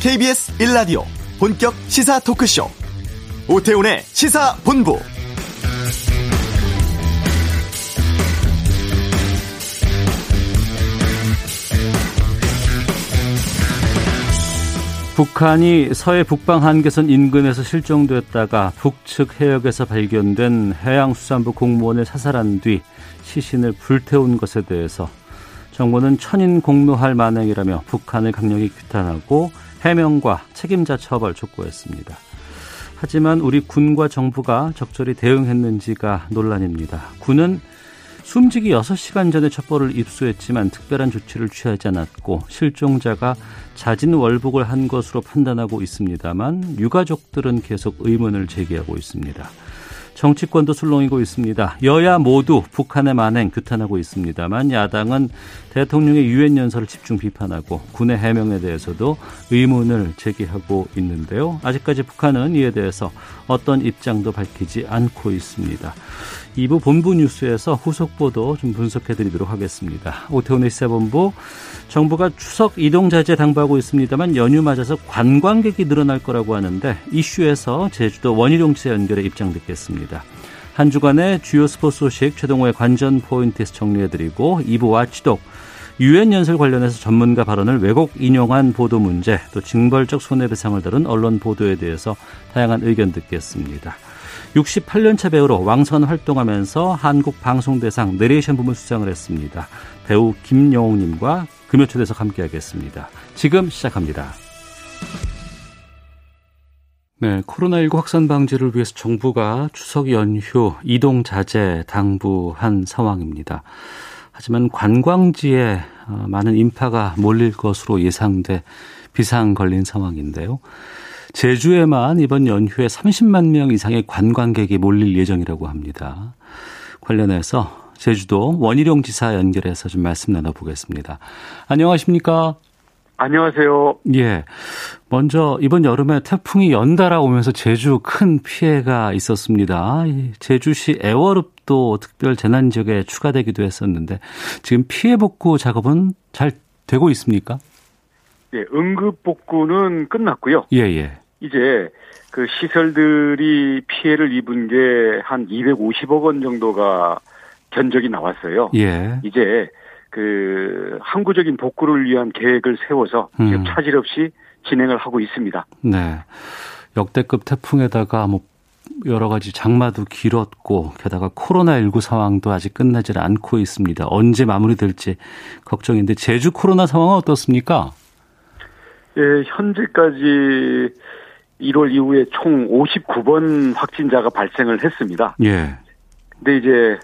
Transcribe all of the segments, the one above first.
KBS 1라디오 본격 시사 토크쇼. 오태훈의 시사본부. 북한이 서해 북방 한계선 인근에서 실종됐다가 북측 해역에서 발견된 해양수산부 공무원을 사살한 뒤 시신을 불태운 것에 대해서 정부는 천인 공노할 만행이라며 북한을 강력히 규탄하고 해명과 책임자 처벌 촉구했습니다. 하지만 우리 군과 정부가 적절히 대응했는지가 논란입니다. 군은 숨지기 6시간 전에 첩보를 입수했지만 특별한 조치를 취하지 않았고 실종자가 자진 월북을 한 것으로 판단하고 있습니다만 유가족들은 계속 의문을 제기하고 있습니다. 정치권도 술렁이고 있습니다. 여야 모두 북한의 만행 규탄하고 있습니다만 야당은 대통령의 유엔 연설을 집중 비판하고 군의 해명에 대해서도 의문을 제기하고 있는데요. 아직까지 북한은 이에 대해서 어떤 입장도 밝히지 않고 있습니다. 2부 본부 뉴스에서 후속 보도 좀 분석해 드리도록 하겠습니다. 오태훈의 시사본부 정부가 추석 이동자재 당부하고 있습니다만 연휴 맞아서 관광객이 늘어날 거라고 하는데 이슈에서 제주도 원희룡 지사 연결해 입장 듣겠습니다. 한 주간의 주요 스포츠 소식 최동호의 관전 포인트에서 정리해 드리고 2부 와치독 유엔 연설 관련해서 전문가 발언을 왜곡 인용한 보도 문제 또 징벌적 손해배상을 다룬 언론 보도에 대해서 다양한 의견 듣겠습니다. 68년차 배우로 왕선 활동하면서 한국 방송대상 내레이션 부문 수상을 했습니다. 배우 김영웅님과 금요초대석 함께하겠습니다. 지금 시작합니다. 네, 코로나19 확산 방지를 위해서 정부가 추석 연휴 이동 자제 당부한 상황입니다. 하지만 관광지에 어, 많은 인파가 몰릴 것으로 예상돼 비상 걸린 상황인데요. 제주에만 이번 연휴에 30만 명 이상의 관광객이 몰릴 예정이라고 합니다. 관련해서 제주도 원희룡 지사 연결해서 좀 말씀 나눠보겠습니다. 안녕하십니까? 안녕하세요. 예. 먼저 이번 여름에 태풍이 연달아 오면서 제주 큰 피해가 있었습니다. 제주시 애월읍도 특별 재난 지역에 추가되기도 했었는데 지금 피해 복구 작업은 잘 되고 있습니까? 예, 응급 복구는 끝났고요. 예, 예. 이제 그 시설들이 피해를 입은 게 한 250억 원 정도가 견적이 나왔어요. 예. 이제 그 항구적인 복구를 위한 계획을 세워서 지금 음. 차질 없이 진행을 하고 있습니다. 네. 역대급 태풍에다가 뭐 여러 가지 장마도 길었고 게다가 코로나19 상황도 아직 끝나질 않고 있습니다. 언제 마무리될지 걱정인데 제주 코로나 상황은 어떻습니까? 예, 현재까지 1월 이후에 총 59번 확진자가 발생을 했습니다. 예. 근데 이제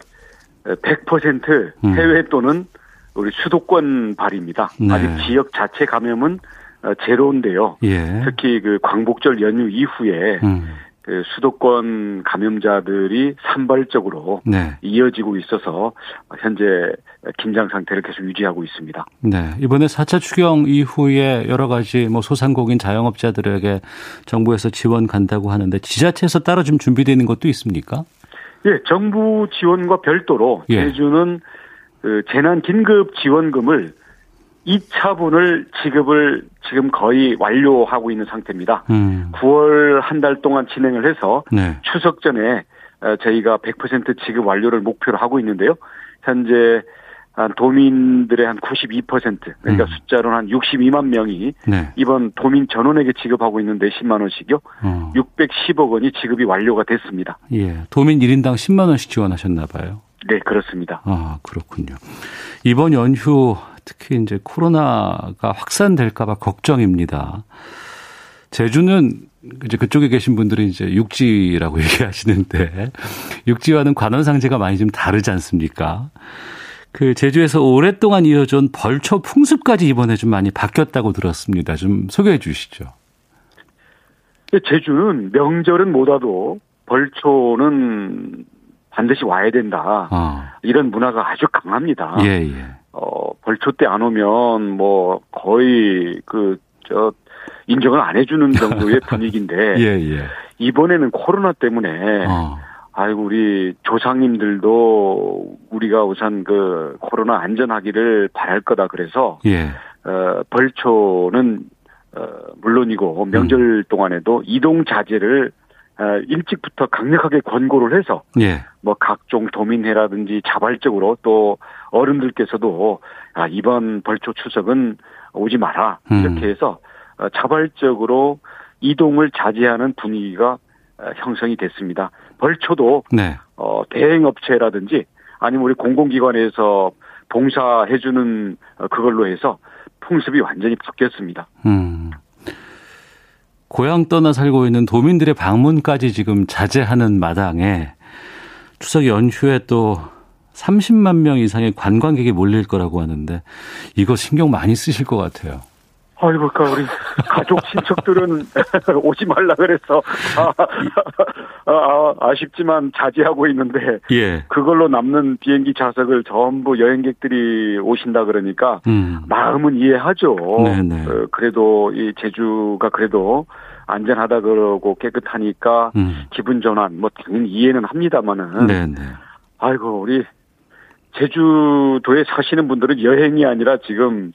100% 음. 해외 또는 우리 수도권 발입니다. 네. 아직 지역 자체 감염은 어, 제로인데요. 예. 특히 그 광복절 연휴 이후에 음. 그 수도권 감염자들이 산발적으로 네. 이어지고 있어서 현재 긴장 상태를 계속 유지하고 있습니다. 네. 이번에 4차 추경 이후에 여러 가지 뭐 소상공인 자영업자들에게 정부에서 지원 간다고 하는데 지자체에서 따로 좀 준비되는 것도 있습니까? 예, 정부 지원과 별도로 예. 제주는 그 재난 긴급 지원금을 2차분을 지급을 지금 거의 완료하고 있는 상태입니다. 음. 9월 한 달 동안 진행을 해서 네. 추석 전에 어, 저희가 100% 지급 완료를 목표로 하고 있는데요. 현재 한 도민들의 한 92% 그러니까 음. 숫자로는 한 62만 명이 네. 이번 도민 전원에게 지급하고 있는데 10만 원씩요. 어. 610억 원이 지급이 완료가 됐습니다. 예. 도민 1인당 10만 원씩 지원하셨나 봐요. 네, 그렇습니다. 아, 그렇군요. 이번 연휴 특히 이제 코로나가 확산될까봐 걱정입니다. 제주는 이제 그쪽에 계신 분들이 이제 육지라고 얘기하시는데 육지와는 관원상제가 많이 좀 다르지 않습니까? 그 제주에서 오랫동안 이어져온 벌초 풍습까지 이번에 좀 많이 바뀌었다고 들었습니다. 좀 소개해 주시죠. 제주는 명절은 못 와도 벌초는 반드시 와야 된다. 어. 이런 문화가 아주 강합니다. 예, 예. 어, 벌초 때 안 오면 뭐 거의 그, 저, 인정을 안 해주는 정도의 분위기인데. 예, 예. 이번에는 코로나 때문에. 어. 아이고, 우리 조상님들도 우리가 우선 그 코로나 안전하기를 바랄 거다 그래서. 예. 어, 벌초는 어, 물론이고 명절 음. 동안에도 이동 자제를 어, 일찍부터 강력하게 권고를 해서 예. 뭐 각종 도민회라든지 자발적으로 또 어른들께서도 아, 이번 벌초 추석은 오지 마라 음. 이렇게 해서 어, 자발적으로 이동을 자제하는 분위기가 어, 형성이 됐습니다. 벌초도 네. 어, 대행업체라든지 아니면 우리 공공기관에서 봉사해주는 그걸로 해서 풍습이 완전히 바뀌었습니다. 음. 고향 떠나 살고 있는 도민들의 방문까지 지금 자제하는 마당에 추석 연휴에 또 30만 명 이상의 관광객이 몰릴 거라고 하는데 이거 신경 많이 쓰실 것 같아요. 아이고, 그 우리 가족 친척들은 오지 말라 그래서 아, 아, 아, 쉽지만 자제하고 있는데 예. 그걸로 남는 비행기 좌석을 전부 여행객들이 오신다 그러니까 음. 마음은 이해하죠. 네네. 어, 그래도 이 제주가 그래도 안전하다 그러고 깨끗하니까 음. 기분 전환 뭐 당연히 이해는 합니다만은 네네. 아이고 우리 제주도에 사시는 분들은 여행이 아니라 지금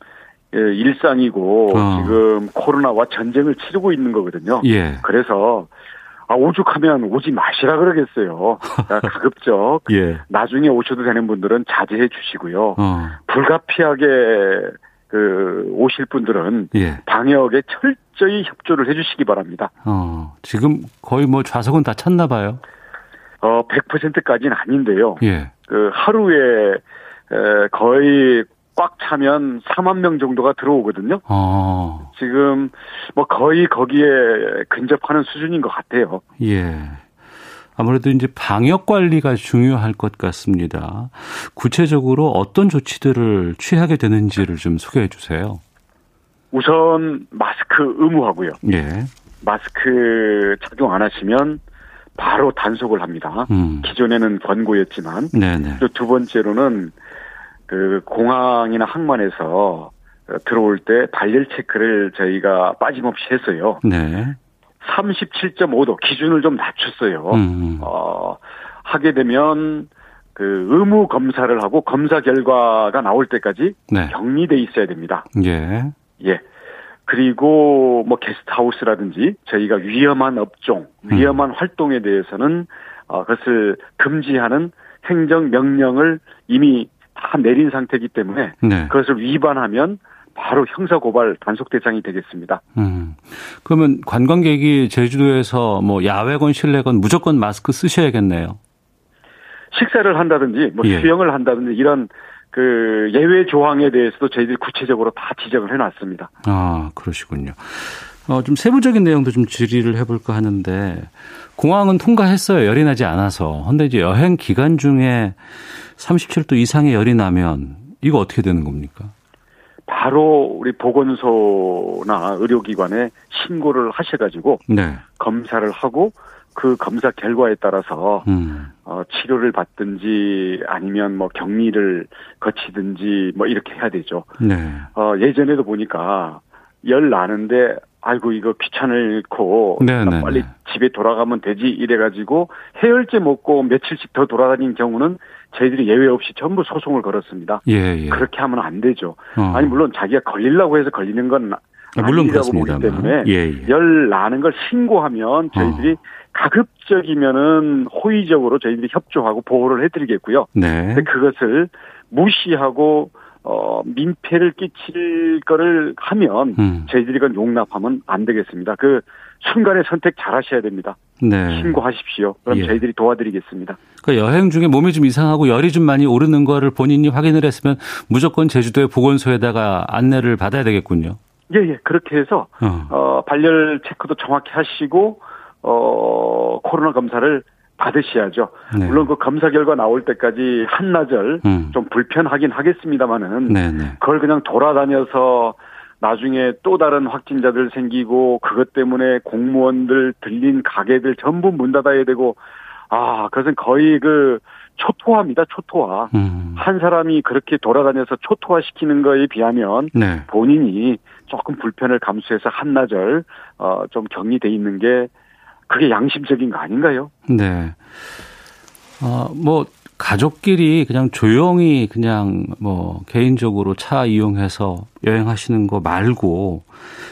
예, 일상이고 어. 지금 코로나와 전쟁을 치르고 있는 거거든요. 예. 그래서 아, 오죽하면 오지 마시라 그러겠어요. 가급적 예. 나중에 오셔도 되는 분들은 자제해 주시고요. 어. 불가피하게 그 오실 분들은 예. 방역에 철저히 협조를 해주시기 바랍니다. 어, 지금 거의 뭐 좌석은 다 찼나 봐요. 어, 100%까지는 아닌데요. 예. 그 하루에 에, 거의 꽉 차면 4만 명 정도가 들어오거든요. 어. 지금 뭐 거의 거기에 근접하는 수준인 것 같아요. 예. 아무래도 이제 방역 관리가 중요할 것 같습니다. 구체적으로 어떤 조치들을 취하게 되는지를 좀 소개해 주세요. 우선 마스크 의무하고요. 예. 마스크 착용 안 하시면 바로 단속을 합니다. 음. 기존에는 권고였지만. 네네. 또두 번째로는 그 공항이나 항만에서 들어올 때 발열 체크를 저희가 빠짐없이 했어요. 네. 37.5도 기준을 좀 낮췄어요. 음. 어, 하게 되면 그 의무 검사를 하고 검사 결과가 나올 때까지 네. 격리돼 있어야 됩니다. 예. 예. 그리고 뭐 게스트하우스라든지 저희가 위험한 업종, 위험한 음. 활동에 대해서는 어, 그것을 금지하는 행정 명령을 이미 다 내린 상태이기 때문에 네. 그것을 위반하면 바로 형사 고발 단속 대상이 되겠습니다. 음. 그러면 관광객이 제주도에서 뭐 야외건 실내건 무조건 마스크 쓰셔야겠네요. 식사를 한다든지 뭐 예. 수영을 한다든지 이런 그 예외 조항에 대해서도 저희들이 구체적으로 다 지적을 해놨습니다. 아 그러시군요. 어, 좀 세부적인 내용도 좀 질의를 해볼까 하는데 공항은 통과했어요. 열이 나지 않아서. 근데 이제 여행 기간 중에 37도 이상의 열이 나면 이거 어떻게 되는 겁니까? 바로 우리 보건소나 의료기관에 신고를 하셔가지고 네. 검사를 하고 그 검사 결과에 따라서 음. 어, 치료를 받든지 아니면 뭐 격리를 거치든지 뭐 이렇게 해야 되죠. 네. 어, 예전에도 보니까 열 나는데 아이고 이거 귀찮을고 네, 네, 빨리 네. 집에 돌아가면 되지 이래가지고 해열제 먹고 며칠씩 더 돌아다닌 경우는 저희들이 예외 없이 전부 소송을 걸었습니다. 예, 예. 그렇게 하면 안 되죠. 어. 아니 물론 자기가 걸리려고 해서 걸리는 건 아, 물론 그렇습니다. 보기 때문에 예, 예. 열 나는 걸 신고하면 저희들이 어. 가급적이면은 호의적으로 저희들이 협조하고 보호를 해드리겠고요. 네. 그것을 무시하고 어, 민폐를 끼칠 거를 하면 음. 저희들이 그건 용납하면 안 되겠습니다. 그 순간의 선택 잘 하셔야 됩니다. 네. 신고하십시오. 그럼 예. 저희들이 도와드리겠습니다. 그 여행 중에 몸이 좀 이상하고 열이 좀 많이 오르는 거를 본인이 확인을 했으면 무조건 제주도의 보건소에다가 안내를 받아야 되겠군요. 예, 예. 그렇게 해서 어, 어 발열 체크도 정확히 하시고 어 코로나 검사를 받으셔야죠. 네. 물론 그 검사 결과 나올 때까지 한나절 음. 좀 불편하긴 하겠습니다만은 네, 네. 그걸 그냥 돌아다녀서 나중에 또 다른 확진자들 생기고 그것 때문에 공무원들 들린 가게들 전부 문 닫아야 되고 아 그것은 거의 그 초토화입니다 초토화 음. 한 사람이 그렇게 돌아다녀서 초토화 시키는 거에 비하면 네. 본인이 조금 불편을 감수해서 한나절 어좀 격리돼 있는 게 그게 양심적인 거 아닌가요? 네. 어, 뭐 가족끼리 그냥 조용히 그냥 뭐 개인적으로 차 이용해서 여행하시는 거 말고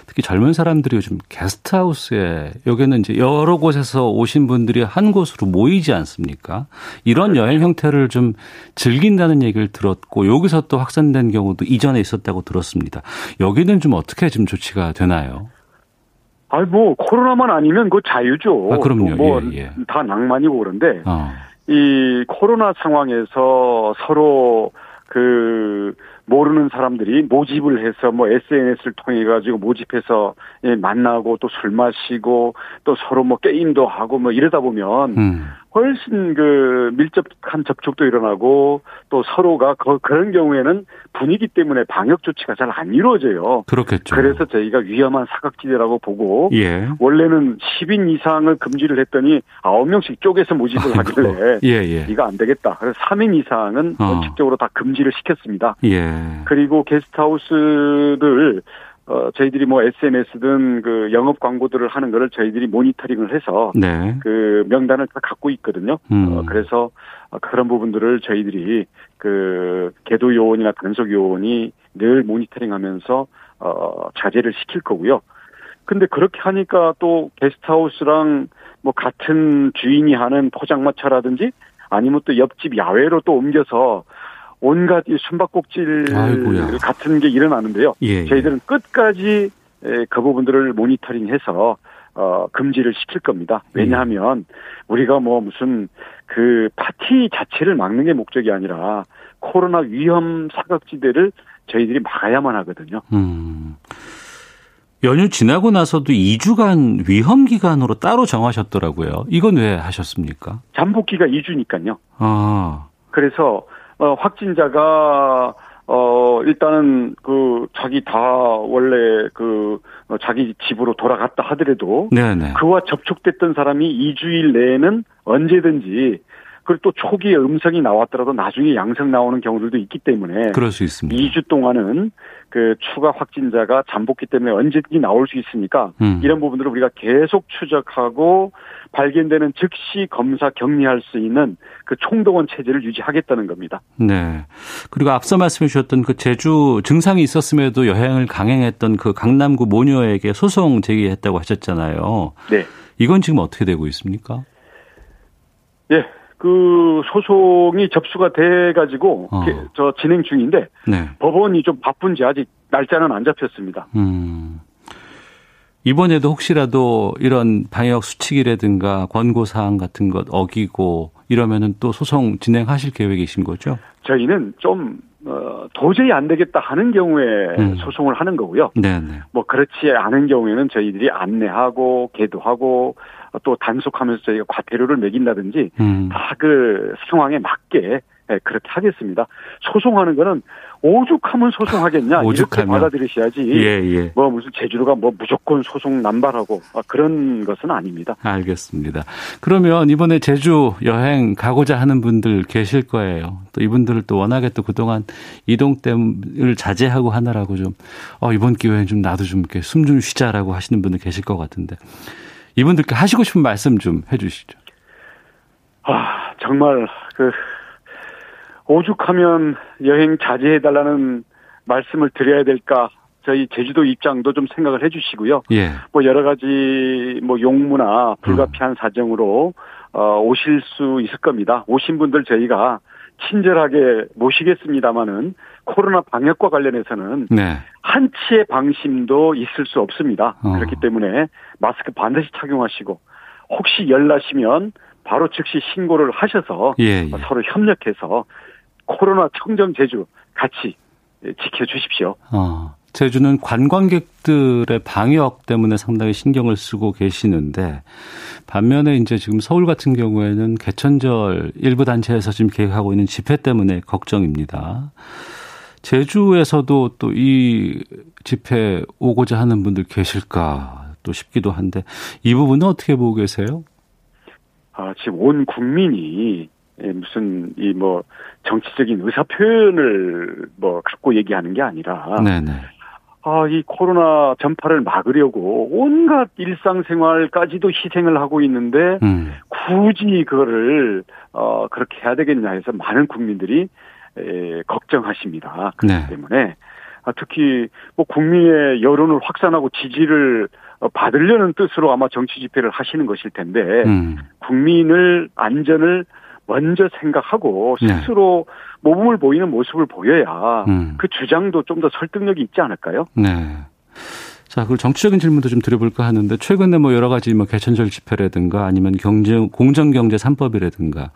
특히 젊은 사람들이 요즘 게스트하우스에 여기는 이제 여러 곳에서 오신 분들이 한 곳으로 모이지 않습니까? 이런 그렇죠. 여행 형태를 좀 즐긴다는 얘기를 들었고 여기서 또 확산된 경우도 이전에 있었다고 들었습니다. 여기는 좀 어떻게 지금 조치가 되나요? 아니 뭐 코로나만 아니면 그 자유죠. 아, 그럼요. 뭐다 예, 예. 낭만이고 그런데 어. 이 코로나 상황에서 서로 그 모르는 사람들이 모집을 해서 뭐 SNS를 통해 가지고 모집해서 예, 만나고 또 술 마시고 또 서로 뭐 게임도 하고 뭐 이러다 보면 음. 훨씬 그 밀접한 접촉도 일어나고 또 서로가 그, 그런 경우에는 분위기 때문에 방역 조치가 잘 안 이루어져요. 그렇겠죠. 그래서 저희가 위험한 사각지대라고 보고 예. 원래는 10인 이상을 금지를 했더니 9명씩 쪼개서 모집을 하길래 예, 예. 이거 안 되겠다. 그래서 3인 이상은 어. 원칙적으로 다 금지를 시켰습니다. 예. 그리고 게스트하우스들 어, 저희들이 뭐 SNS든 그 영업 광고들을 하는 거를 저희들이 모니터링을 해서 네. 그 명단을 다 갖고 있거든요. 음. 어, 그래서 그런 부분들을 저희들이 그 개도 요원이나 단속 요원이 늘 모니터링 하면서 어, 자제를 시킬 거고요. 근데 그렇게 하니까 또 게스트하우스랑 뭐 같은 주인이 하는 포장마차라든지 아니면 또 옆집 야외로 또 옮겨서 온갖 이 숨바꼭질 아이고야. 같은 게 일어나는데요. 예, 예. 저희들은 끝까지 그 부분들을 모니터링해서 어, 금지를 시킬 겁니다. 왜냐하면 음. 우리가 뭐 무슨 그 파티 자체를 막는 게 목적이 아니라 코로나 위험 사각지대를 저희들이 막아야만 하거든요. 음. 연휴 지나고 나서도 2주간 위험 기간으로 따로 정하셨더라고요. 이건 왜 하셨습니까? 잠복기가 2주니까요. 아. 그래서 어, 확진자가 어, 일단은 그 자기 다 원래 그 어, 자기 집으로 돌아갔다 하더라도 네네. 그와 접촉됐던 사람이 2주일 내에는 언제든지 그리고 또 초기에 음성이 나왔더라도 나중에 양성 나오는 경우들도 있기 때문에 그럴 수 있습니다. 2주 동안은 그 추가 확진자가 잠복기 때문에 언제든지 나올 수 있으니까 음. 이런 부분들을 우리가 계속 추적하고 발견되는 즉시 검사 격리할 수 있는 그 총동원 체제를 유지하겠다는 겁니다. 네. 그리고 앞서 말씀해 주셨던 그 제주 증상이 있었음에도 여행을 강행했던 그 강남구 모녀에게 소송 제기했다고 하셨잖아요. 네. 이건 지금 어떻게 되고 있습니까? 예. 그 소송이 접수가 돼 가지고 어. 저 진행 중인데 네. 법원이 좀 바쁜지 아직 날짜는 안 잡혔습니다. 음. 이번에도 혹시라도 이런 방역 수칙이라든가 권고 사항 같은 것 어기고 이러면은 또 소송 진행하실 계획이신 거죠? 저희는 좀 어, 도저히 안 되겠다 하는 경우에 음. 소송을 하는 거고요. 네네. 뭐 그렇지 않은 경우에는 저희들이 안내하고 계도하고 또 단속하면서 저희가 과태료를 매긴다든지 음. 다그 상황에 맞게 네, 그렇게 하겠습니다. 소송하는 거는 오죽하면 소송하겠냐 오죽하면. 이렇게 받아들이셔야지. 예, 예. 뭐 무슨 제주도가 뭐 무조건 소송 남발하고 아, 그런 것은 아닙니다. 알겠습니다. 그러면 이번에 제주 여행 가고자 하는 분들 계실 거예요. 또 이분들을 또 워낙에 또 그동안 이동 때문을 자제하고 하느라고 좀 어, 이번 기회엔 좀 나도 좀 이렇게 숨 좀 쉬자라고 하시는 분들 계실 것 같은데 이분들께 하시고 싶은 말씀 좀 해주시죠. 아 정말 그 오죽하면 여행 자제해달라는 말씀을 드려야 될까 저희 제주도 입장도 좀 생각을 해주시고요. 예. 뭐 여러 가지 뭐 용무나 불가피한 음. 사정으로 어, 오실 수 있을 겁니다. 오신 분들 저희가 친절하게 모시겠습니다마는 코로나 방역과 관련해서는 네. 한치의 방심도 있을 수 없습니다. 어. 그렇기 때문에 마스크 반드시 착용하시고 혹시 열나시면 바로 즉시 신고를 하셔서 예, 예. 서로 협력해서 코로나 청정 제주 같이 지켜주십시오. 어, 제주는 관광객들의 방역 때문에 상당히 신경을 쓰고 계시는데 반면에 이제 지금 서울 같은 경우에는 개천절 일부 단체에서 지금 계획하고 있는 집회 때문에 걱정입니다. 제주에서도 또 이 집회 오고자 하는 분들 계실까 또 싶기도 한데 이 부분은 어떻게 보고 계세요? 아, 지금 온 국민이 예, 무슨 이 뭐 정치적인 의사 표현을 뭐 갖고 얘기하는 게 아니라 네네. 아, 이 코로나 전파를 막으려고 온갖 일상생활까지도 희생을 하고 있는데 음. 굳이 그거를 어 그렇게 해야 되겠냐 해서 많은 국민들이 에, 걱정하십니다. 그렇기 네. 때문에 아, 특히 뭐 국민의 여론을 확산하고 지지를 어, 받으려는 뜻으로 아마 정치 집회를 하시는 것일 텐데 음. 국민을 안전을 먼저 생각하고 네. 스스로 네. 모범을 보이는 모습을 보여야 음. 그 주장도 좀 더 설득력이 있지 않을까요? 네. 자, 그리고 정치적인 질문도 좀 드려볼까 하는데 최근에 뭐 여러 가지 뭐 개천절 집회라든가 아니면 경제 공정 경제 3법이라든가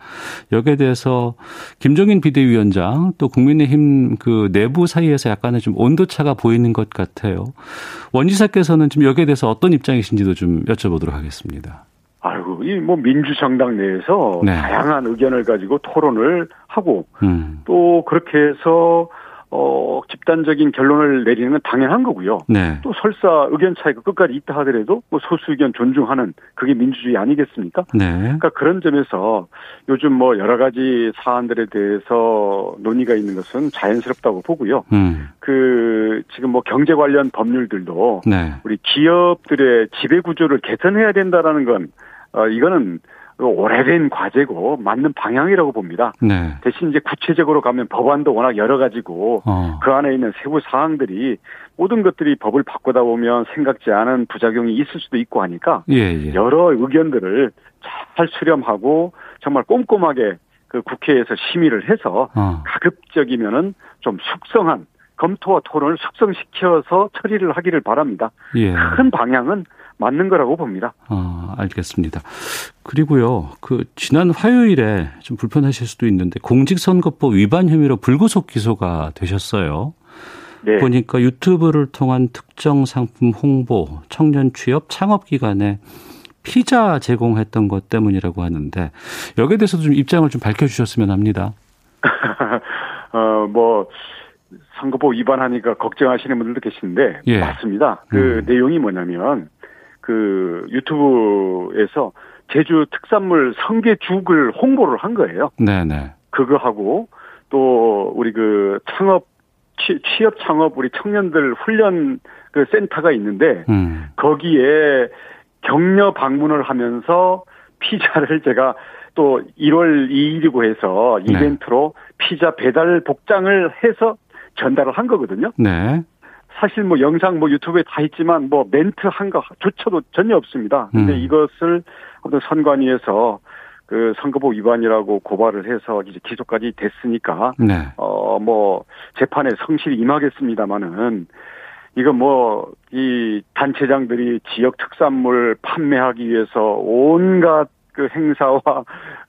여기에 대해서 김종인 비대위원장 또 국민의힘 그 내부 사이에서 약간의 좀 온도 차가 보이는 것 같아요. 원지사께서는 지금 여기에 대해서 어떤 입장이신지도 좀 여쭤보도록 하겠습니다. 아이고, 이 뭐 민주정당 내에서 네. 다양한 의견을 가지고 토론을 하고 음. 또 그렇게 해서 어, 집단적인 결론을 내리는 건 당연한 거고요. 네. 또 설사 의견 차이가 끝까지 있다 하더라도 뭐 소수 의견 존중하는 그게 민주주의 아니겠습니까? 네. 그러니까 그런 점에서 요즘 뭐 여러 가지 사안들에 대해서 논의가 있는 것은 자연스럽다고 보고요. 음. 그 지금 뭐 경제 관련 법률들도 네. 우리 기업들의 지배 구조를 개선해야 된다라는 건 어, 이거는 오래된 과제고 맞는 방향이라고 봅니다. 네. 대신 이제 구체적으로 가면 법안도 워낙 여러 가지고 어. 그 안에 있는 세부 사항들이 모든 것들이 법을 바꾸다 보면 생각지 않은 부작용이 있을 수도 있고 하니까 예, 예. 여러 의견들을 잘 수렴하고 정말 꼼꼼하게 그 국회에서 심의를 해서 어. 가급적이면은 좀 숙성한 검토와 토론을 숙성시켜서 처리를 하기를 바랍니다. 예. 큰 방향은 맞는 거라고 봅니다. 아, 알겠습니다. 그리고요, 그, 지난 화요일에 좀 불편하실 수도 있는데, 공직선거법 위반 혐의로 불구속 기소가 되셨어요. 네. 보니까 유튜브를 통한 특정 상품 홍보, 청년 취업, 창업 기간에 피자 제공했던 것 때문이라고 하는데, 여기에 대해서도 좀 입장을 좀 밝혀주셨으면 합니다. 어, 뭐, 선거법 위반하니까 걱정하시는 분들도 계신데, 예. 맞습니다. 그 음. 내용이 뭐냐면, 그 유튜브에서 제주 특산물 성게죽을 홍보를 한 거예요. 네네. 그거 하고 또 우리 그 창업 취업 창업 우리 청년들 훈련 그 센터가 있는데 음. 거기에 격려 방문을 하면서 피자를 제가 또 1월 2일이고 해서 네. 이벤트로 네. 피자 배달 복장을 해서 전달을 한 거거든요. 네. 사실 뭐 영상 뭐 유튜브에 다 있지만 뭐 멘트 한 거조차도 전혀 없습니다. 근데 음. 이것을 어떤 선관위에서 그 선거법 위반이라고 고발을 해서 이제 기소까지 됐으니까 네. 어뭐 재판에 성실히 임하겠습니다마는 이거 뭐 이 단체장들이 지역 특산물 판매하기 위해서 온갖 그 행사와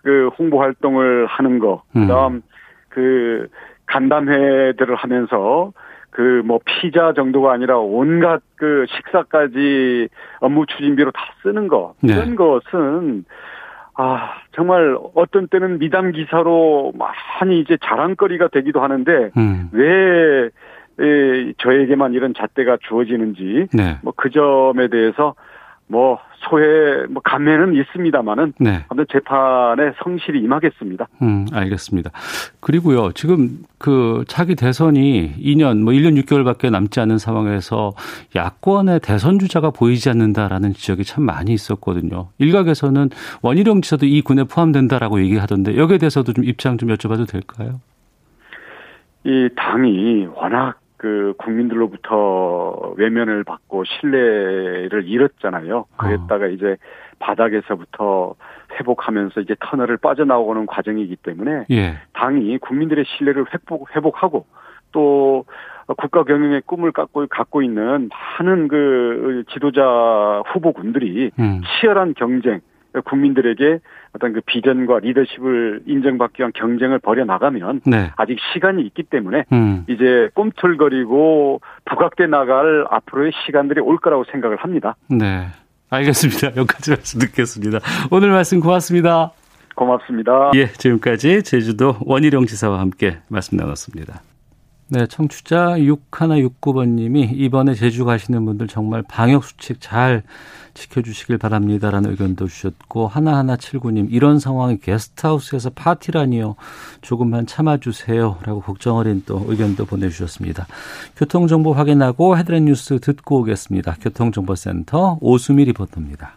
그 홍보 활동을 하는 거 음. 그다음 음. 그 간담회들을 하면서 그 뭐 피자 정도가 아니라 온갖 그 식사까지 업무 추진비로 다 쓰는 거 네. 이런 것은 아 정말 어떤 때는 미담 기사로 많이 이제 자랑거리가 되기도 하는데 음. 왜 에, 저에게만 이런 잣대가 주어지는지 네. 뭐그 점에 대해서 뭐 소외 뭐 감회는 있습니다만은 네. 아무튼 재판에 성실히 임하겠습니다. 음, 알겠습니다. 그리고요. 지금 그 차기 대선이 2년 뭐 1년 6개월밖에 남지 않은 상황에서 야권의 대선 주자가 보이지 않는다라는 지적이 참 많이 있었거든요. 일각에서는 원희룡 지사도 이 군에 포함된다라고 얘기하던데 여기에 대해서도 좀 입장 좀 여쭤봐도 될까요? 이 당이 워낙 그 국민들로부터 외면을 받고 신뢰를 잃었잖아요. 그랬다가 어. 이제 바닥에서부터 회복하면서 이제 터널을 빠져나오는 과정이기 때문에 예. 당이 국민들의 신뢰를 회복, 회복하고 또 국가 경영의 꿈을 갖고 갖고 있는 많은 그 지도자 후보군들이 음. 치열한 경쟁 국민들에게 어떤 그 비전과 리더십을 인정받기 위한 경쟁을 벌여 나가면 네. 아직 시간이 있기 때문에 음. 이제 꿈틀거리고 부각돼 나갈 앞으로의 시간들이 올 거라고 생각을 합니다. 네. 알겠습니다. 여기까지 말씀 듣겠습니다. 오늘 말씀 고맙습니다. 고맙습니다. 예, 지금까지 제주도 원희룡 지사와 함께 말씀 나눴습니다. 네, 청취자 6169번님이 이번에 제주 가시는 분들 정말 방역수칙 잘 지켜주시길 바랍니다라는 의견도 주셨고 하나하나 79님 이런 상황이 게스트하우스에서 파티라니요 조금만 참아주세요라고 걱정 어린 또 의견도 보내주셨습니다. 교통 정보 확인하고 헤드라인 뉴스 듣고 오겠습니다. 교통정보센터 오수미 리포터입니다.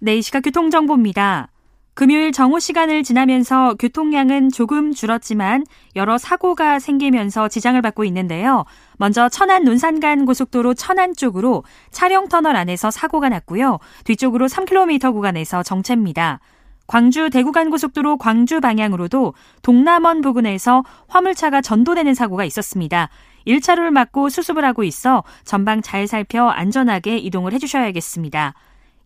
네, 이 시각 교통정보입니다. 금요일 정오 시간을 지나면서 교통량은 조금 줄었지만 여러 사고가 생기면서 지장을 받고 있는데요. 먼저 천안 논산간 고속도로 천안 쪽으로 차량 터널 안에서 사고가 났고요. 뒤쪽으로 3km 구간에서 정체입니다. 광주 대구간 고속도로 광주 방향으로도 동남원 부근에서 화물차가 전도되는 사고가 있었습니다. 1차로를 막고 수습을 하고 있어 전방 잘 살펴 안전하게 이동을 해주셔야겠습니다.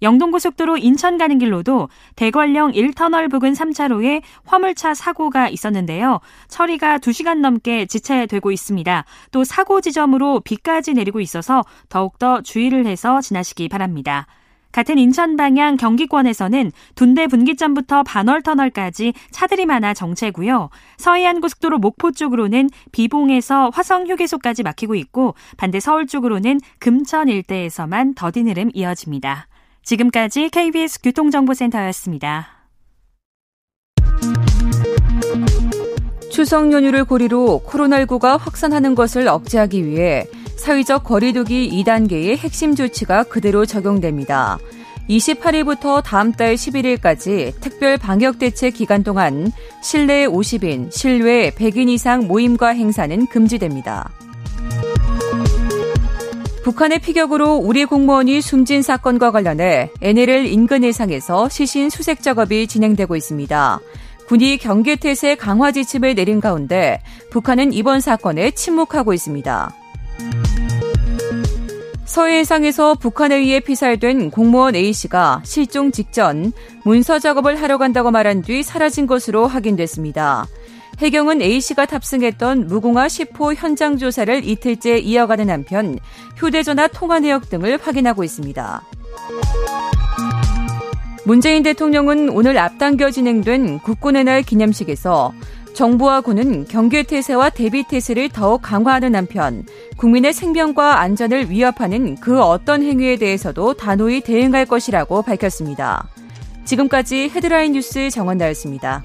영동고속도로 인천 가는 길로도 대관령 1터널 부근 3차로에 화물차 사고가 있었는데요. 처리가 2시간 넘게 지체되고 있습니다. 또 사고 지점으로 비까지 내리고 있어서 더욱더 주의를 해서 지나시기 바랍니다. 같은 인천 방향 경기권에서는 둔대 분기점부터 반월 터널까지 차들이 많아 정체고요. 서해안 고속도로 목포 쪽으로는 비봉에서 화성 휴게소까지 막히고 있고 반대 서울 쪽으로는 금천 일대에서만 더딘 흐름 이어집니다. 지금까지 KBS 교통정보센터였습니다. 추석 연휴를 고리로 코로나19가 확산하는 것을 억제하기 위해 사회적 거리두기 2단계의 핵심 조치가 그대로 적용됩니다. 28일부터 다음 달 11일까지 특별 방역 대책 기간 동안 실내 50인, 실외 100인 이상 모임과 행사는 금지됩니다. 북한의 피격으로 우리 공무원이 숨진 사건과 관련해 NLL 인근 해상에서 시신 수색 작업이 진행되고 있습니다. 군이 경계태세 강화 지침을 내린 가운데 북한은 이번 사건에 침묵하고 있습니다. 서해상에서 북한에 의해 피살된 공무원 A씨가 실종 직전 문서 작업을 하러 간다고 말한 뒤 사라진 것으로 확인됐습니다. 해경은 A씨가 탑승했던 무궁화 10호 현장 조사를 이틀째 이어가는 한편 휴대전화 통화 내역 등을 확인하고 있습니다. 문재인 대통령은 오늘 앞당겨 진행된 국군의 날 기념식에서 정부와 군은 경계태세와 대비태세를 더욱 강화하는 한편 국민의 생명과 안전을 위협하는 그 어떤 행위에 대해서도 단호히 대응할 것이라고 밝혔습니다. 지금까지 헤드라인 뉴스 정원나였습니다.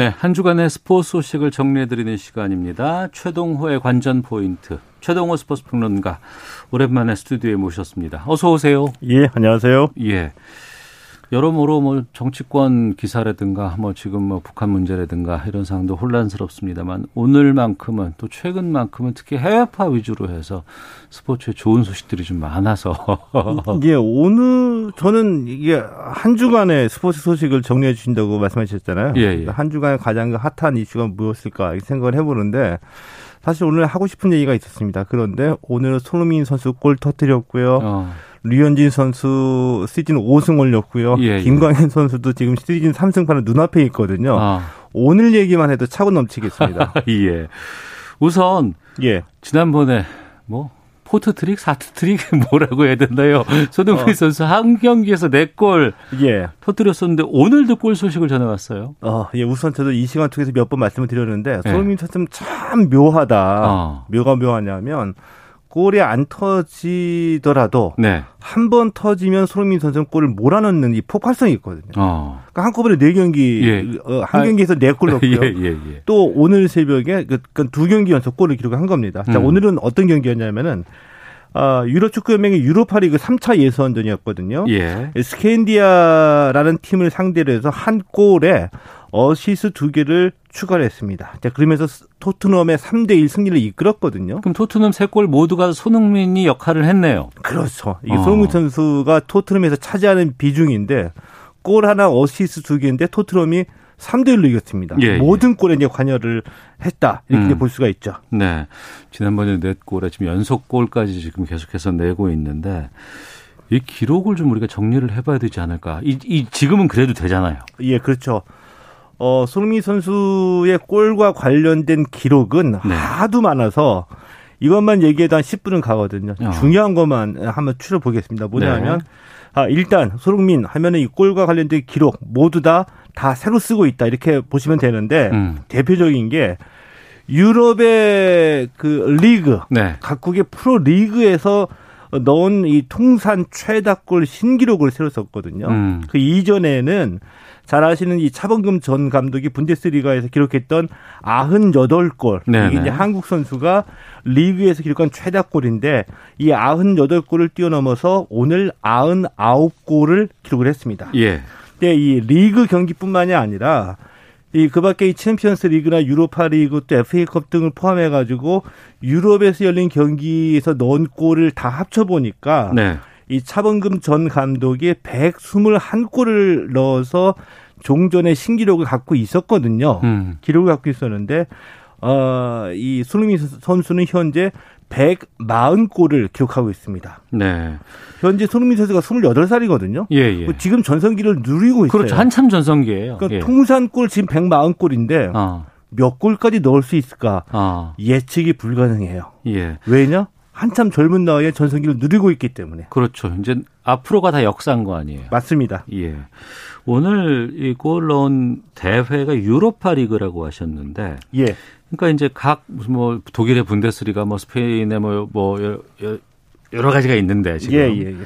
네, 한 주간의 스포츠 소식을 정리해드리는 시간입니다. 최동호의 관전 포인트. 최동호 스포츠 평론가 오랜만에 스튜디오에 모셨습니다. 어서 오세요. 예, 안녕하세요. 예. 여러모로 뭐 정치권 기사라든가 뭐 지금 뭐 북한 문제라든가 이런 상황도 혼란스럽습니다만 오늘만큼은 또 최근만큼은 특히 해외파 위주로 해서 스포츠에 좋은 소식들이 좀 많아서 예 오늘 저는 이게 한 주간의 스포츠 소식을 정리해 주신다고 말씀하셨잖아요. 예, 예. 한 주간에 가장 핫한 이슈가 무엇일까 생각을 해보는데 사실 오늘 하고 싶은 얘기가 있었습니다. 그런데 오늘 손흥민 선수 골 터뜨렸고요. 어. 류현진 선수 시즌 5승 올렸고요. 예, 예. 김광현 선수도 지금 시즌 3승판은 눈앞에 있거든요. 아. 오늘 얘기만 해도 차고 넘치겠습니다. 예. 우선 예. 지난번에 뭐 포트 트릭, 사트 트릭 뭐라고 해야 되나요? 손흥민 어. 선수 한 경기에서 네골 예. 터뜨렸었는데 오늘도 골 소식을 전해왔어요. 어, 예, 우선 저도 이 시간 통해서 몇 번 말씀을 드렸는데 예. 손흥민 선수 참 묘하다. 어. 뭐가 묘하냐면 골이 안 터지더라도 네. 한번 터지면 손흥민 선수는 골을 몰아넣는 이 폭발성이 있거든요. 어. 그러니까 한꺼번에 네 경기 예. 어, 한 경기에서 네골 넣고요. 예, 예, 예, 또 오늘 새벽에 그, 그러니까 두 경기 연속 골을 기록한 겁니다. 자, 음. 오늘은 어떤 경기였냐면은 아, 유로축구연맹의 유로파리그 3차 예선전이었거든요. 예. 스캔디아라는 팀을 상대로 해서 한 골에 어시스 두 개를 추가를 했습니다. 자, 그러면서 토트넘의 3대 1 승리를 이끌었거든요. 그럼 토트넘 세 골 모두가 손흥민이 역할을 했네요. 그렇죠. 이게 어. 손흥민 선수가 토트넘에서 차지하는 비중인데 골 하나 어시스 두 개인데 토트넘이 3대 1로 이겼습니다. 예, 예. 모든 골에 이제 관여를 했다. 이렇게 음. 볼 수가 있죠. 네. 지난번에 넷 골에 지금 연속 골까지 지금 계속해서 내고 있는데 이 기록을 좀 우리가 정리를 해봐야 되지 않을까. 이, 이 지금은 그래도 되잖아요. 예, 그렇죠. 어, 손흥민 선수의 골과 관련된 기록은 네. 하도 많아서 이것만 얘기해도 한 10분은 가거든요. 어. 중요한 것만 한번 추려보겠습니다. 뭐냐면 네. 아, 일단 손흥민 하면은 이 골과 관련된 기록 모두 다다 다 새로 쓰고 있다 이렇게 보시면 되는데 음. 대표적인 게 유럽의 그 리그 네. 각국의 프로 리그에서 넣은 이 통산 최다골 신기록을 세웠었거든요. 음. 그 이전에는 잘 아시는 이 차범근 전 감독이 분데스리가에서 기록했던 98골. 네네. 이게 이제 한국 선수가 리그에서 기록한 최다골인데 이 98골을 뛰어넘어서 오늘 99골을 기록을 했습니다. 예. 근데 이 리그 경기뿐만이 아니라 이 그밖에 이 챔피언스 리그나 유로파 리그 또 FA컵 등을 포함해 가지고 유럽에서 열린 경기에서 넣은 골을 다 합쳐 보니까 네. 이 차범금 전 감독이 121골을 넣어서 종전의 신기록을 갖고 있었거든요. 음. 기록을 갖고 있었는데 어, 이 손흥민 선수는 현재 140골을 기록하고 있습니다. 네. 현재 손흥민 선수가 28살이거든요. 예, 예. 뭐 지금 전성기를 누리고 있어요. 그렇죠. 한참 전성기예요. 그러니까 예. 통산골 지금 140골인데 어. 몇 골까지 넣을 수 있을까? 어. 예측이 불가능해요. 예. 왜냐? 한참 젊은 나이에 전성기를 누리고 있기 때문에. 그렇죠. 이제 앞으로가 다 역사인 거 아니에요. 맞습니다. 예. 오늘 이 골 넣은 대회가 유로파 리그라고 하셨는데. 예. 그러니까 이제 각 무슨 뭐 독일의 분데스리가 뭐 스페인의 뭐, 뭐 여러, 가지가 있는데 지금. 예, 예, 예.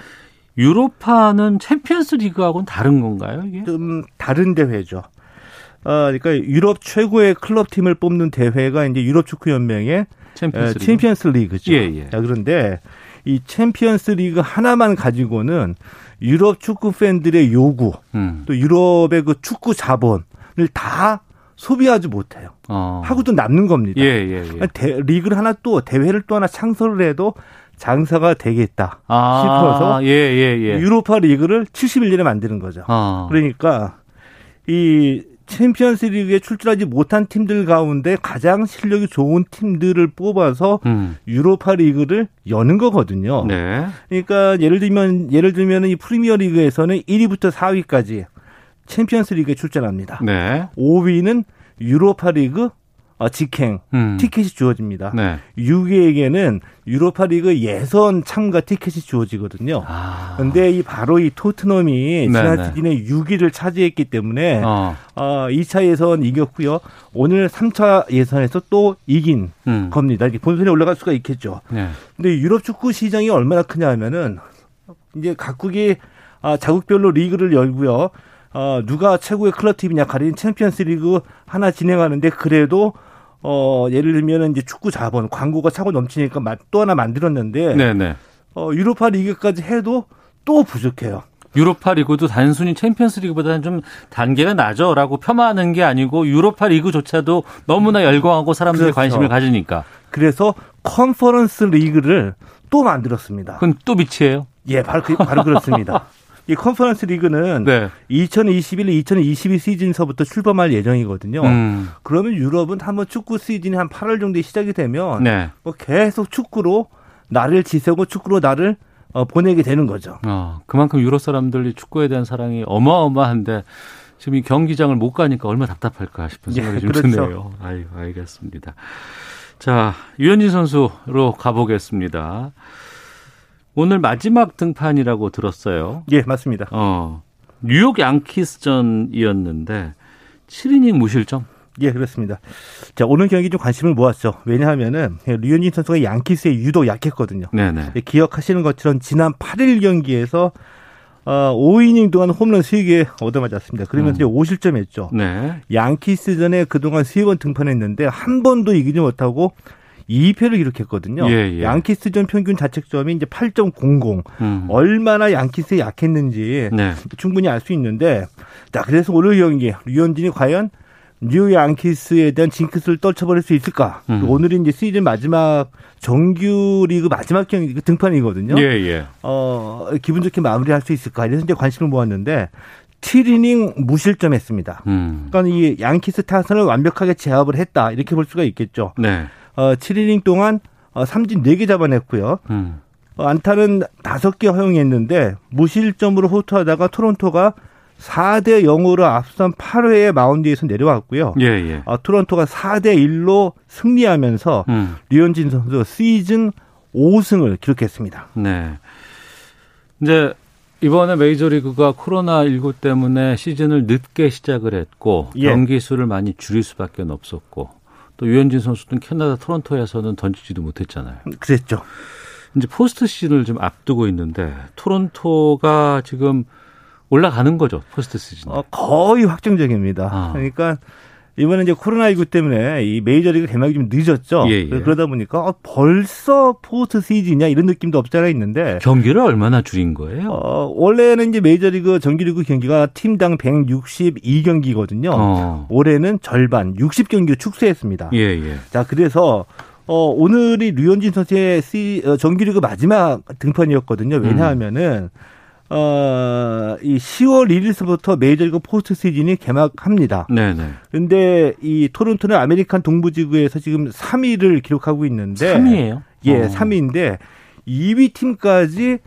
유로파는 챔피언스 리그하고는 다른 건가요, 이게? 좀 다른 대회죠. 어, 그러니까 유럽 최고의 클럽 팀을 뽑는 대회가 이제 유럽 축구 연맹의 챔피언스, 리그. 챔피언스 리그죠. 예, 예. 자, 그런데 이 챔피언스 리그 하나만 가지고는 유럽 축구 팬들의 요구, 음. 또 유럽의 그 축구 자본을 다 소비하지 못해요. 어. 하고도 남는 겁니다. 예, 예, 예. 대, 리그를 하나 또 대회를 또 하나 창설을 해도 장사가 되겠다 아, 싶어서 예, 예, 예. 유로파 리그를 71년에 만드는 거죠. 어. 그러니까 이 챔피언스 리그에 출전하지 못한 팀들 가운데 가장 실력이 좋은 팀들을 뽑아서 음. 유로파 리그를 여는 거거든요. 네. 그러니까 예를 들면 예를 들면 이 프리미어 리그에서는 1위부터 4위까지 챔피언스 리그에 출전합니다. 네. 5위는 유로파 리그 어, 직행 음. 티켓이 주어집니다. 네. 6위에게는 유로파 리그 예선 참가 티켓이 주어지거든요. 아. 근데 이 바로 이 토트넘이 지난 네, 시즌에 6위를 차지했기 때문에 어. 어 2차 예선 이겼고요. 오늘 3차 예선에서 또 이긴 음. 겁니다. 이렇게 본선에 올라갈 수가 있겠죠. 네. 근데 유럽 축구 시장이 얼마나 크냐 하면은 이제 각국이 아, 자국별로 리그를 열고요. 어, 누가 최고의 클럽 팀이냐 가리는 챔피언스 리그 하나 진행하는데 그래도 어, 예를 들면 이제 축구 자본 광고가 차고 넘치니까 또 하나 만들었는데 네네. 어, 유로파 리그까지 해도 또 부족해요. 유로파 리그도 단순히 챔피언스 리그보다는 좀 단계가 낮아라고 폄하하는 게 아니고 유로파 리그조차도 너무나 열광하고 사람들이 그렇죠. 관심을 가지니까. 그래서 컨퍼런스 리그를 또 만들었습니다. 그건 또 빛이에요? 예, 바로, 그, 바로 그렇습니다. 이 컨퍼런스 리그는 네. 2021, 2022 시즌서부터 출범할 예정이거든요. 음. 그러면 유럽은 한번 축구 시즌이 한 8월 정도에 시작이 되면 네. 뭐 계속 축구로 나를 지새고 축구로 나를 어, 보내게 되는 거죠. 어, 그만큼 유럽 사람들이 축구에 대한 사랑이 어마어마한데 지금 이 경기장을 못 가니까 얼마나 답답할까 싶은 예, 생각이 예, 좀 그렇죠. 드네요. 아유, 알겠습니다. 자, 유현진 선수로 가보겠습니다. 오늘 마지막 등판이라고 들었어요. 예, 맞습니다. 어. 뉴욕 양키스전이었는데 7이닝 무실점? 예, 그렇습니다. 자, 오늘 경기 좀 관심을 모았죠. 왜냐하면은 류현진 선수가 양키스에 유독 약했거든요. 네네. 예, 기억하시는 것처럼 지난 8일 경기에서 어, 5이닝 동안 홈런 3개 얻어맞았습니다. 그러면서 음. 5실점 했죠. 네. 양키스전에 그동안 3번 등판했는데 한 번도 이기지 못하고 2패를 기록했거든요. 예, 예. 양키스전 평균 자책점이 이제 8.00. 음. 얼마나 양키스에 약했는지 네. 충분히 알 수 있는데 자, 그래서 오늘 경기 류현진이 과연 뉴 양키스에 대한 징크스를 떨쳐버릴 수 있을까? 음. 오늘이 이제 시즌 마지막 정규 리그 마지막 경기 그 등판이거든요. 예, 예. 어, 기분 좋게 마무리할 수 있을까? 이래서 이제 관심을 모았는데 7이닝 무실점했습니다. 음. 그러니까 이 양키스 타선을 완벽하게 제압을 했다. 이렇게 볼 수가 있겠죠. 네. 어, 7이닝 동안 어, 삼진 4개 잡아냈고요. 음. 어, 안타는 5개 허용했는데 무실점으로 호투하다가 토론토가 4대 0으로 앞선 8회의 마운드에서 내려왔고요. 예, 예. 어, 토론토가 4대 1로 승리하면서 음. 류현진 선수 시즌 5승을 기록했습니다. 네. 이제 이번에 메이저리그가 코로나19 때문에 시즌을 늦게 시작을 했고 예. 경기 수를 많이 줄일 수밖에 없었고 또 유현진 선수는 캐나다 토론토에서는 던지지도 못했잖아요. 그랬죠. 이제 포스트 시즌을 좀 앞두고 있는데 토론토가 지금 올라가는 거죠 포스트 시즌. 어, 거의 확정적입니다. 아. 그러니까 이번에 이제 코로나19 때문에 이 메이저리그 개막이 좀 늦었죠. 예, 예. 그러다 보니까 어, 벌써 포스트 시즌이냐 이런 느낌도 없지 않아 있는데 경기를 얼마나 줄인 거예요? 어, 원래는 이제 메이저리그 정규리그 경기가 팀당 162경기거든요. 어. 올해는 절반 60경기로 축소했습니다. 예, 예. 자, 그래서 어, 오늘이 류현진 선수의 시, 어, 정규리그 마지막 등판이었거든요. 왜냐하면은 음. 어, 이 10월 1일서부터 메이저리그 포스트 시즌이 개막합니다. 네네. 근데 이 토론토는 아메리칸 동부지구에서 지금 3위를 기록하고 있는데 3위예요? 예, 어. 3위인데 2위 팀까지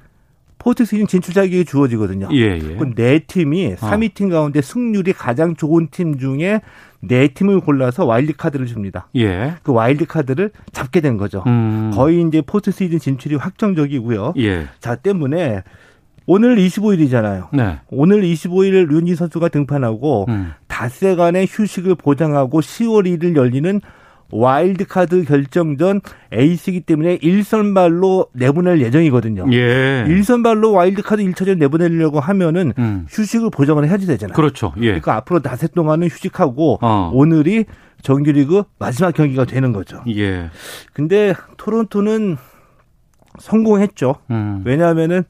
포스트 시즌 진출 자격이 주어지거든요. 예, 예. 네 팀이 3위 어. 팀 가운데 승률이 가장 좋은 팀 중에 네 팀을 골라서 와일드 카드를 줍니다. 예. 그 와일드 카드를 잡게 된 거죠. 음. 거의 이제 포스트 시즌 진출이 확정적이고요. 예. 자 때문에 오늘 25일이잖아요. 네. 오늘 25일 류현진 선수가 등판하고 음. 닷새간의 휴식을 보장하고 10월 1일 열리는 와일드카드 결정전 에이스이기 때문에 일선발로 내보낼 예정이거든요. 예. 일선발로 와일드카드 1차전 내보내려고 하면은 음. 휴식을 보장을 해야지 되잖아요. 그렇죠. 예. 그러니까 앞으로 닷새 동안은 휴식하고 어. 오늘이 정규리그 마지막 경기가 되는 거죠. 예. 근데 토론토는 성공했죠. 음. 왜냐하면은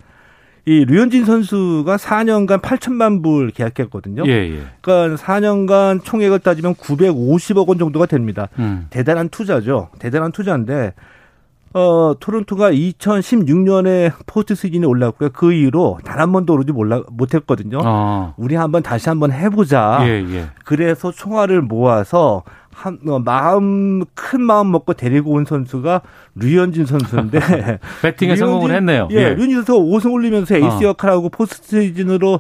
이 류현진 선수가 4년간 8천만 불 계약했거든요. 예, 예. 그러니까 4년간 총액을 따지면 950억 원 정도가 됩니다. 음. 대단한 투자죠. 대단한 투자인데 어, 토론토가 2016년에 포스트 시즌에 올랐고요. 그 이후로 단 한 번도 오르지 몰라, 못했거든요. 아. 우리 한번 다시 한번 해보자. 예, 예. 그래서 총알을 모아서 한, 어, 마음, 큰 마음 먹고 데리고 온 선수가 류현진 선수인데. 베팅에 성공을 했네요. 예, 예. 류현진 선수가 5승 올리면서 에이스 어. 역할하고 포스트 시즌으로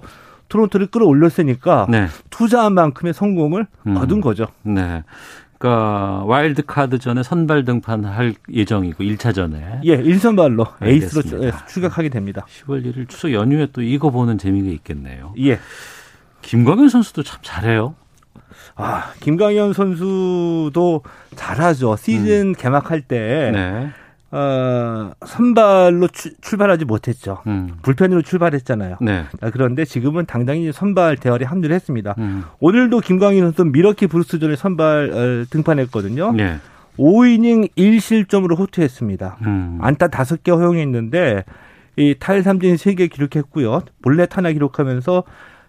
토론토를 끌어올렸으니까 네. 투자한 만큼의 성공을 음. 얻은 거죠. 네. 그러니까 와일드 카드 전에 선발 등판할 예정이고 1차전에 예, 1선발로 에이스로 예, 출격하게 됩니다. 10월 1일 추석 연휴에 또 이거 보는 재미가 있겠네요. 예. 김광현 선수도 참 잘해요. 아, 김광현 선수도 잘하죠. 시즌 음. 개막할 때 네. 어, 선발로 추, 출발하지 못했죠. 음. 불펜으로 출발했잖아요. 네. 아, 그런데 지금은 당당히 선발 대열에 합류를 했습니다. 음. 오늘도 김광현 선수 미러키 브루스전에 선발 어, 등판했거든요. 네. 5이닝 1실점으로 호투했습니다. 음. 안타 5개 허용했는데 이 탈삼진 3개 기록했고요. 볼넷 하나 기록하면서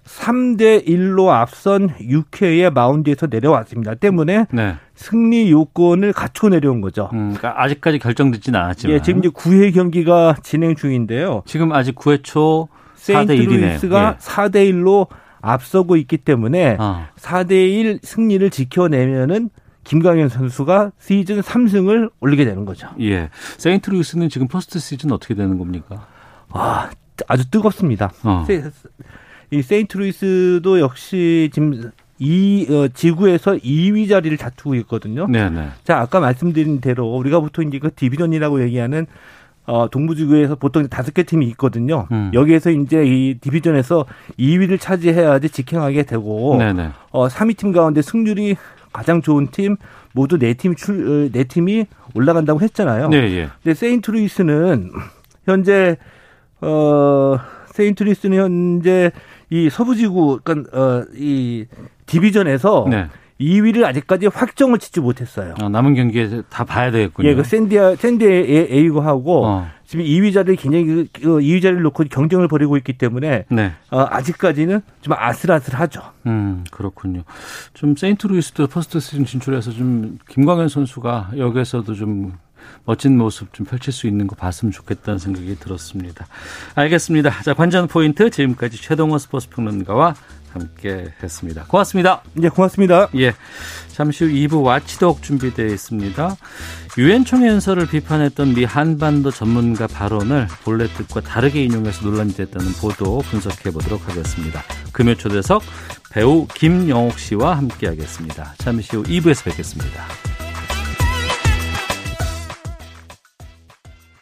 3대 1로 앞선 6회에 마운드에서 내려왔습니다. 때문에 네. 승리 요건을 갖춰 내려온 거죠. 음, 그러니까 아직까지 결정되지는 않았지만. 예, 지금 이제 9회 경기가 진행 중인데요. 지금 아직 9회 초 4대 1이네요. 세인트루이스가 예. 4대 1로 앞서고 있기 때문에 어. 4대 1 승리를 지켜내면은 김광현 선수가 시즌 3승을 올리게 되는 거죠. 예. 세인트루이스는 지금 포스트 시즌 어떻게 되는 겁니까? 아, 아주 뜨겁습니다. 어. 이 세인트루이스도 역시 지금 이 어, 지구에서 2위 자리를 다투고 있거든요. 네네. 네. 자 아까 말씀드린 대로 우리가 보통 이제 그 division이라고 얘기하는 어, 동부지구에서 보통 다섯 개 팀이 있거든요. 음. 여기에서 이제 이 division에서 2위를 차지해야지 직행하게 되고, 네네. 네. 어, 3위 팀 가운데 승률이 가장 좋은 팀 모두 네 팀 출, 어, 네 팀이 올라간다고 했잖아요. 네, 예. 근데 세인트루이스는 현재 어 세인트루이스는 현재 이 서부지구 그러니까 어, 이 디비전에서 네. 2위를 아직까지 확정을 짓지 못했어요. 어, 남은 경기에 다 봐야 되겠군요. 예, 그 샌디아 샌디에 A고 하고 어. 지금 2위 자리를 굉장히 그, 그 2위 자리를 놓고 경쟁을 벌이고 있기 때문에 네. 어, 아직까지는 좀 아슬아슬하죠. 음, 그렇군요. 좀 세인트루이스도 포스트 시즌 진출해서 좀 김광현 선수가 여기에서도 좀 멋진 모습 좀 펼칠 수 있는 거 봤으면 좋겠다는 생각이 들었습니다. 알겠습니다. 자, 관전 포인트 지금까지 최동호 스포츠 평론가와 함께 했습니다. 고맙습니다. 예, 고맙습니다. 예. 잠시 후 2부 watchdog 준비되어 있습니다. 유엔 총연설을 비판했던 미 한반도 전문가 발언을 본래 뜻과 다르게 인용해서 논란이 됐다는 보도 분석해 보도록 하겠습니다. 금요 초대석 배우 김영옥 씨와 함께 하겠습니다. 잠시 후 2부에서 뵙겠습니다.